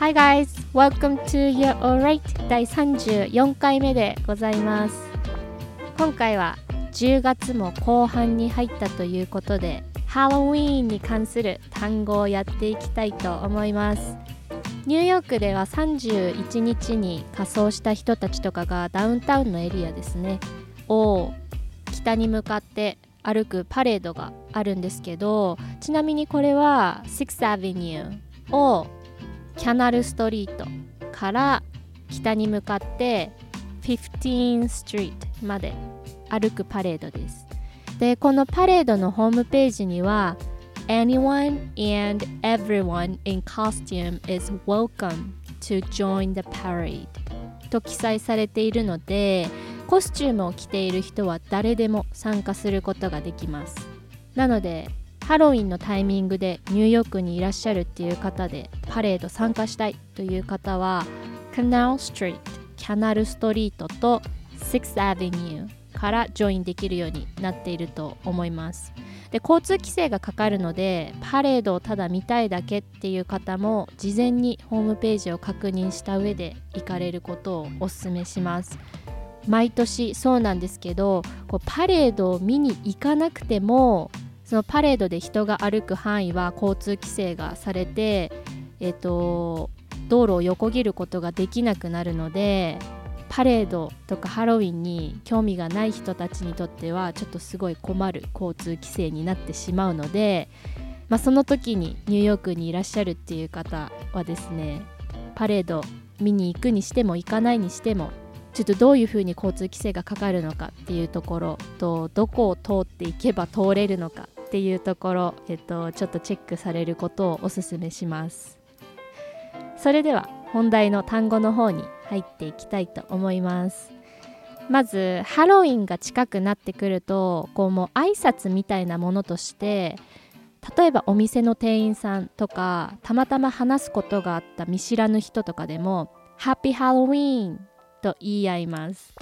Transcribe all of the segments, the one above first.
Hi guys! Welcome to Your Alright 第34回目でございます今回は10月も後半に入ったということでハロウィーンに関する単語をやっていきたいと思いますニューヨークでは31日に仮装した人たちとかがダウンタウンのエリアですねを北に向かって歩くパレードがあるんですけどちなみにこれは Sixth Avenue をキャナルストリートから北に向かって15 Street まで歩くパレードです。でこのパレードのホームページには Anyone and everyone in costume is welcome to join the parade と記載されているのでコスチュームを着ている人は誰でも参加することができます。なのでハロウィンのタイミングでニューヨークにいらっしゃるっていう方でパレード参加したいという方は Canal Street キャナルストリートと Sixth Avenue からジョインできるようになっていると思います。で交通規制がかかるのでパレードをただ見たいだけっていう方も事前にホームページを確認した上で行かれることをお勧めします。毎年そうなんですけどこうパレードを見に行かなくてもそのパレードで人が歩く範囲は交通規制がされて、えーと、道路を横切ることができなくなるのでパレードとかハロウィンに興味がない人たちにとってはちょっとすごい困る交通規制になってしまうので、まあ、その時にニューヨークにいらっしゃるっていう方はですねパレード見に行くにしても行かないにしてもちょっとどういうふうに交通規制がかかるのかっていうところとどこを通っていけば通れるのかっていうところ、えっと、ちょっとチェックされることをおすすめします。それでは本題の単語の方に入っていきたいと思います。まずハロウィンが近くなってくるとこうもう挨拶みたいなものとして例えばお店の店員さんとかたまたま話すことがあった見知らぬ人とかでも「ハッピーハロウィーン」と言い合います。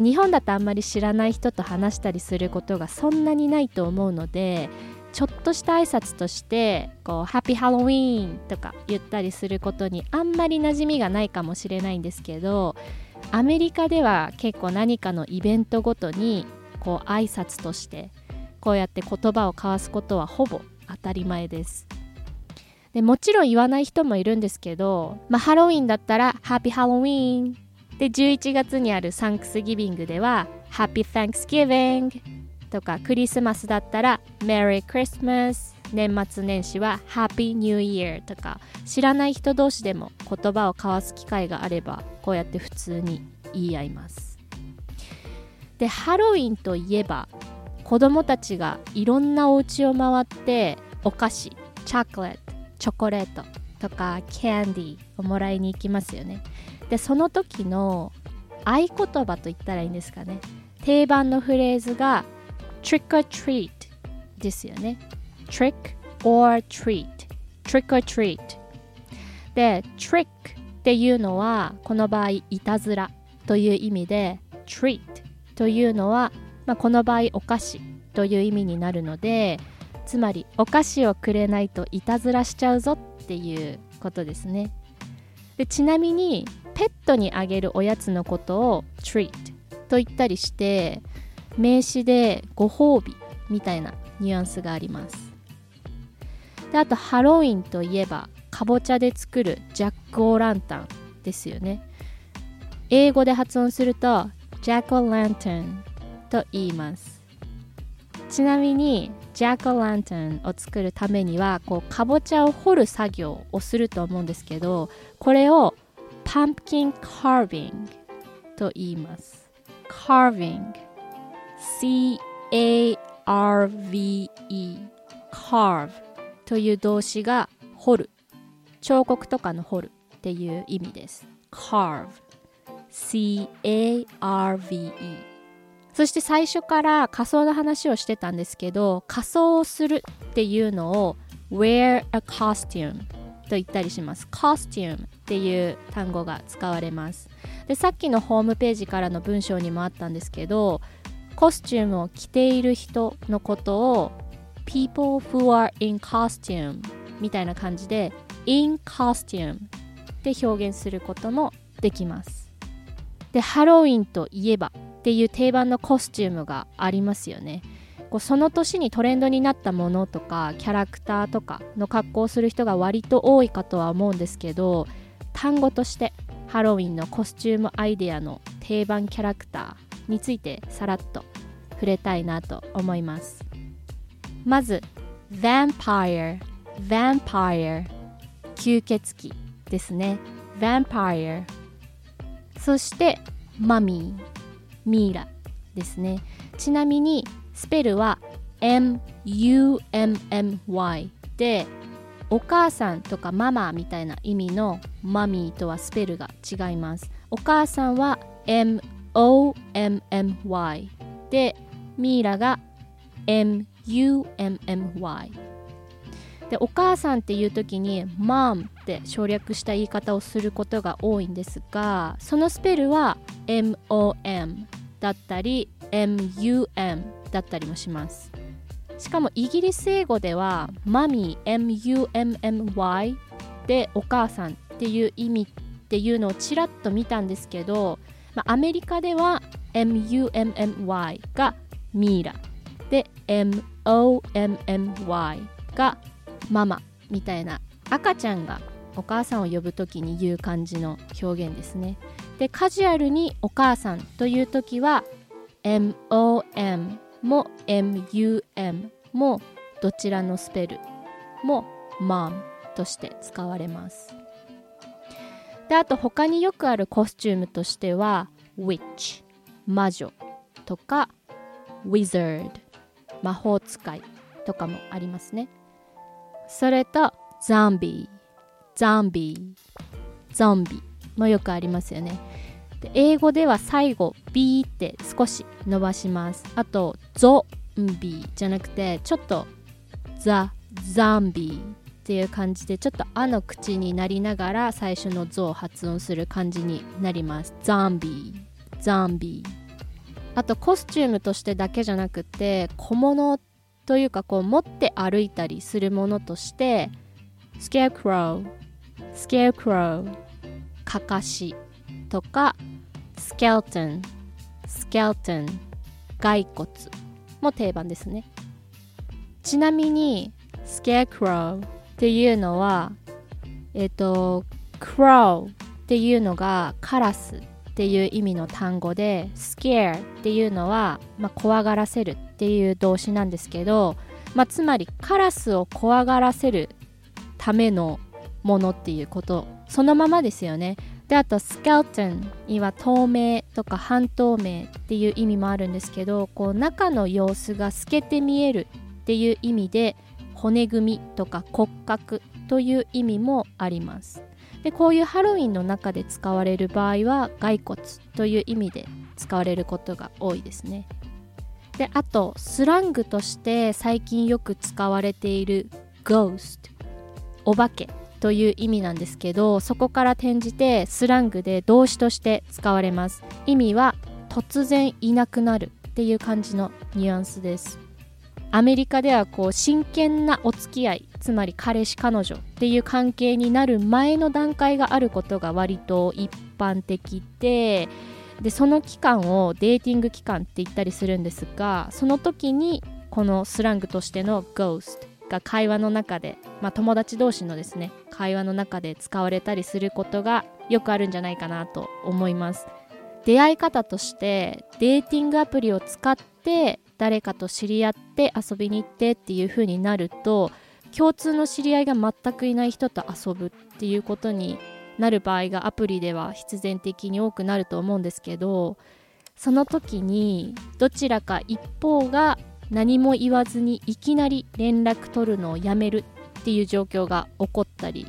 日本だとあんまり知らない人と話したりすることがそんなにないと思うのでちょっとした挨拶としてハッピーハロウィーンとか言ったりすることにあんまり馴染みがないかもしれないんですけどアメリカでは結構何かのイベントごとにこう挨拶としてこうやって言葉を交わすことはほぼ当たり前です。でもちろん言わない人もいるんですけど、まあ、ハロウィンだったらハッピーハロウィーンで11月にあるサンクスギビングでは Happy Thanksgiving とかクリスマスだったら Merry Christmas 年末年始は Happy New Year とか知らない人同士でも言葉を交わす機会があればこうやって普通に言い合います。でハロウィンといえば子供たちがいろんなお家を回ってお菓子チョコレートチョコレートとかキャンディーをもらいに行きますよね。でその時の合言葉と言ったらいいんですかね。定番のフレーズが trick or treat ですよね。trick or treat. trick or treat. で trick っていうのはこの場合いたずらという意味で treat というのは、まあ、この場合お菓子という意味になるのでつまりお菓子をくれないといたずらしちゃうぞっていうことですね。でちなみにペットにあげるおやつのことを treat と言ったりして名詞でご褒美みたいなニュアンスがあります。であとハロウィンといえばかぼちゃで作るジャック・オー・ランタンですよね。英語で発音するとジャック・オー・ランタンと言います。ちなみにジャック・オー・ランタンを作るためにはこうかぼちゃを掘る作業をすると思うんですけどこれを pumpkin carving と言います。Carving. C-A-R-V-E carve という動詞が彫る。彫刻とかの彫るっていう意味です。Carve. C-A-R-V-E そして最初から仮装の話をしてたんですけど仮装をするっていうのを wear a costume と言ったりします。costume っていう単語が使われます。でさっきのホームページからの文章にもあったんですけどコスチュームを着ている人のことを people who are in costume みたいな感じで in costume って表現することもできます。でハロウィンといえばっていう定番のコスチュームがありますよね。こうその年にトレンドになったものとかキャラクターとかの格好をする人が割と多いかとは思うんですけど単語としてハロウィンのコスチュームアイデアの定番キャラクターについてさらっと触れたいなと思います。まず Vampire Vampire 吸血鬼ですね。Vampire そしてマミー。ミイラですね。ちなみにスペルは MUMMY でお母さんとかママみたいな意味のマミーとはスペルが違います。お母さんは MOMMY でミイラが MUMMY でお母さんっていう時に mom って省略した言い方をすることが多いんですがそのスペルは MOM だったり MUM だったりもします。しかもイギリス英語ではマミー MUMMY でお母さんっていう意味っていうのをちらっと見たんですけど、まあ、アメリカでは MUMMY がミイラ。で MOMMY がママみたいな赤ちゃんがお母さんを呼ぶ時に言う感じの表現ですね。でカジュアルにお母さんという時は MOM も MUM もどちらのスペル？も mom として使われます。であと他によくあるコスチュームとしては witch 魔女とか wizard 魔法使いとかもありますね。それとゾンビゾンビゾンビもよくありますよね。で英語では最後 B って少し伸ばします。あとゾンビじゃなくてちょっとザ・ザンビっていう感じでちょっと「あ」の口になりながら最初の「ゾ」を発音する感じになります。ザンビ。ザンビ。あとコスチュームとしてだけじゃなくて小物というかこう持って歩いたりするものとしてスケアクロウスケアクロウかかし。とかスケルトンスケルトン骸骨も定番ですね。ちなみにスケアクロウっていうのはえっ、とクロウっていうのがカラスっていう意味の単語で scare っていうのは、まあ、怖がらせるっていう動詞なんですけど、まあ、つまりカラスを怖がらせるためのものっていうことそのままですよね。であとスケルトンには透明とか半透明っていう意味もあるんですけどこう中の様子が透けて見えるっていう意味で骨組みとか骨格という意味もあります。でこういうハロウィンの中で使われる場合は骸骨という意味で使われることが多いですね。であとスラングとして最近よく使われている ghost お化け。という意味なんですけどそこから転じてスラングで動詞として使われます。意味は突然いなくなるっていう感じのニュアンスです。アメリカではこう真剣なお付き合いつまり彼氏彼女っていう関係になる前の段階があることが割と一般的ででその期間をデーティング期間って言ったりするんですがその時にこのスラングとしての ghost が会話の中で、まあ、友達同士のですね会話の中で使われたりすることがよくあるんじゃないかなと思います。出会い方としてデーティングアプリを使って誰かと知り合って遊びに行ってっていう風になると共通の知り合いが全くいない人と遊ぶっていうことになる場合がアプリでは必然的に多くなると思うんですけどその時にどちらか一方が何も言わずにいきなり連絡取るのをやめるっていう状況が起こったり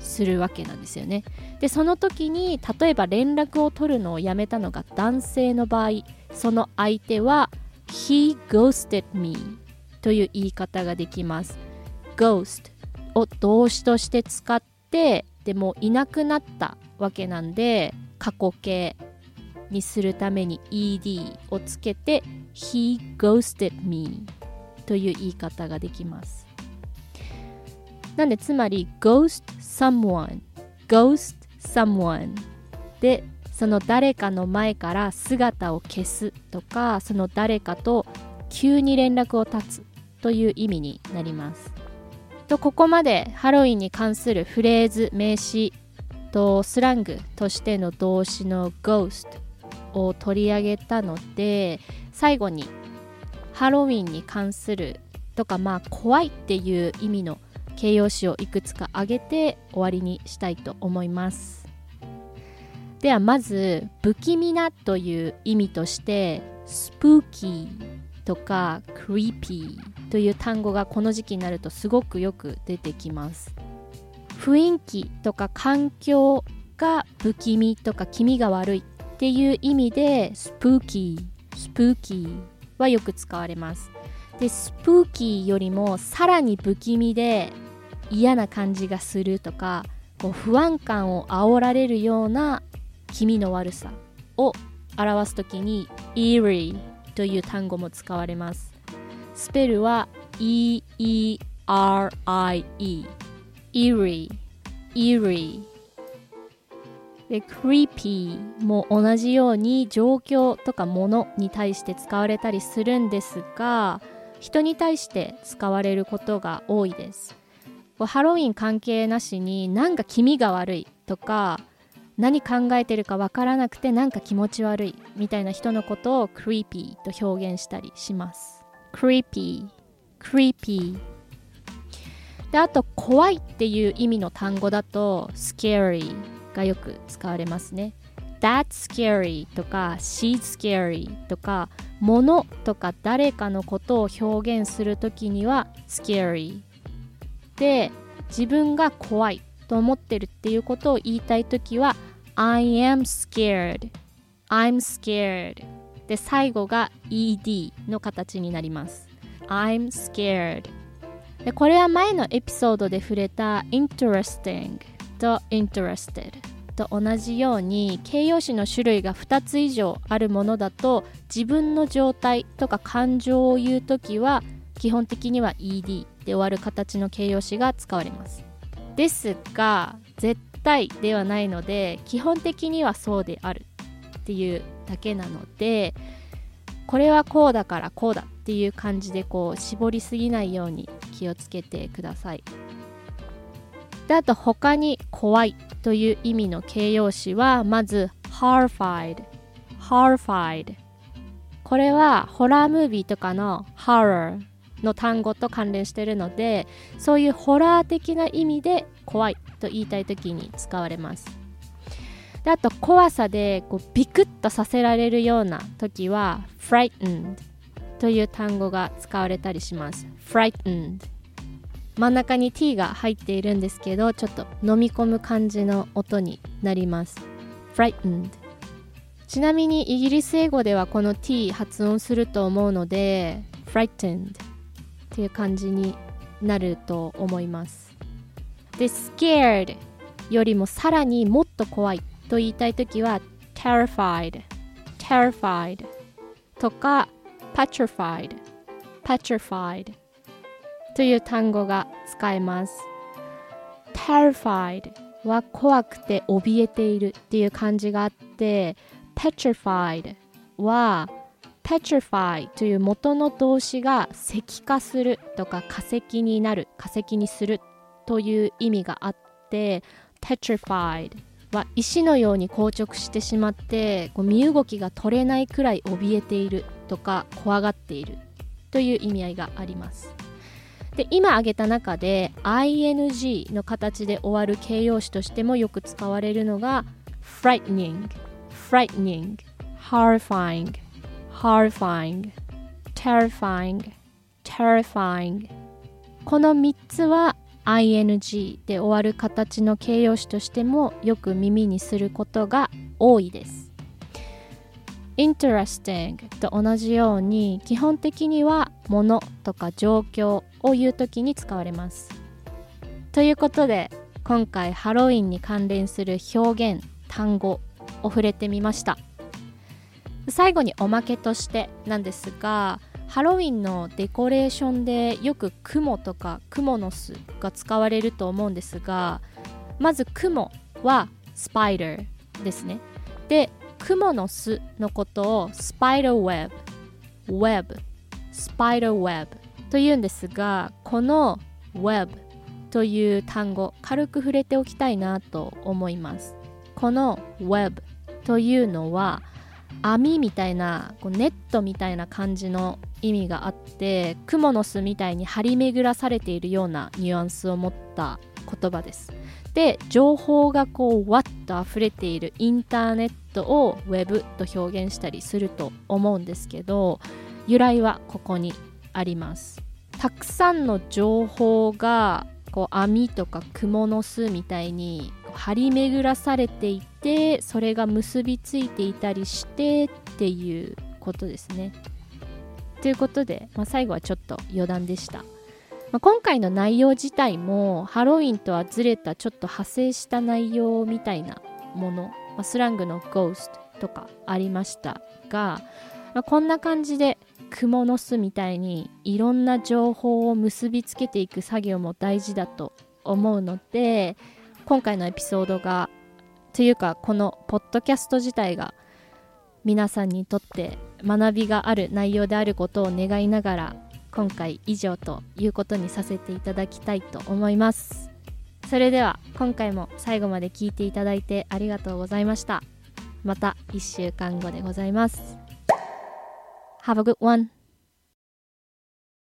するわけなんですよね。でその時に例えば連絡を取るのをやめたのが男性の場合その相手は He ghosted me という言い方ができます。ghost を動詞として使ってでもいなくなったわけなんで過去形にするために ed をつけて He ghosted me という言い方ができます。なんでつまり ghost someone ghost someone でその誰かの前から姿を消すとかその誰かと急に連絡を絶つという意味になります。とここまでハロウィンに関するフレーズ名詞とスラングとしての動詞の ghost を取り上げたので最後にハロウィンに関するとかまあ怖いっていう意味の形容詞をいくつか挙げて終わりにしたいと思います。ではまず不気味なという意味としてスプーキーとかクリーピーという単語がこの時期になるとすごくよく出てきます。雰囲気とか環境が不気味とか気味が悪いっていう意味でスプーキースプーキーはよく使われます。でスプーキーよりもさらに不気味で嫌な感じがするとかこう不安感を煽られるような気味の悪さを表す時に eerie という単語も使われます。スペルは E-E-R-I-E eerie eerie で creepy も同じように状況とかものに対して使われたりするんですが人に対して使われることが多いです。ハロウィン関係なしになんか気味が悪いとか何考えてるかわからなくてなんか気持ち悪いみたいな人のことを creepy と表現したりします。creepy creepy であと怖いっていう意味の単語だと scary がよく使われますね。That's scary とか She's scary とか物とか誰かのことを表現するときには scary で自分が怖いと思ってるっていうことを言いたいときは I am scared. I'm scared. で最後が ed の形になります。I'm scared. でこれは前のエピソードで触れた interesting と interested と同じように形容詞の種類が2つ以上あるものだと自分の状態とか感情を言う時は基本的には ed で終わる形の形容詞が使われます。ですが絶対ではないので基本的にはそうであるっていうだけなのでこれはこうだからこうだっていう感じでこう絞りすぎないように気をつけてください。であと他に怖いという意味の形容詞はまず horrified horrified これはホラームービーとかの horror の単語と関連しているのでそういうホラー的な意味で怖いと言いたい時に使われます。であと怖さでこうビクッとさせられるような時は frightened という単語が使われたりします。frightened 真ん中に t が入っているんですけどちょっと飲み込む感じの音になります。Frightened ちなみにイギリス英語ではこの t 発音すると思うので frightened っていう感じになると思います。で scared よりもさらにもっと怖いと言いたいときは terrified terrified とか petrified petrified という単語が使えます。terrified は怖くて怯えているっていう感じがあって petrified は petrify という元の動詞が石化するとか化石になる化石にするという意味があって petrified は石のように硬直してしまってこう身動きが取れないくらい怯えているとか怖がっているという意味合いがあります。で今挙げた中で ing の形で終わる形容詞としてもよく使われるのが frightening frightening horrifying horrifying terrifying terrifying この3つは ing で終わる形の形容詞としてもよく耳にすることが多いです interesting と同じように基本的にはものとか状況を言う時に使われます。ということで今回ハロウィンに関連する表現単語を触れてみました。最後におまけとしてなんですがハロウィンのデコレーションでよく雲とかクモの巣が使われると思うんですがまず雲は spider ですね。でクモの巣のことを spider web web spider web というんですがこの web という単語軽く触れておきたいなと思います。この web というのは網みたいなこうネットみたいな感じの意味があってクモの巣みたいに張り巡らされているようなニュアンスを持った言葉です。で情報がこうわっと溢れているインターネットをウェブと表現したりすると思うんですけど由来はここにあります。たくさんの情報がこう網とか蜘蛛の巣みたいに張り巡らされていてそれが結びついていたりしてっていうことですね。ということで、まあ、最後はちょっと余談でした。まあ、今回の内容自体もハロウィンとはずれたちょっと派生した内容みたいなもの、まあ、スラングの Ghost とかありましたが、まあ、こんな感じで蜘蛛の巣みたいにいろんな情報を結びつけていく作業も大事だと思うので今回のエピソードがというかこのポッドキャスト自体が皆さんにとって学びがある内容であることを願いながら今回以上ということにさせていただきたいと思います。それでは今回も最後まで聞いていただいてありがとうございました。また1週間後でございます。Have a good one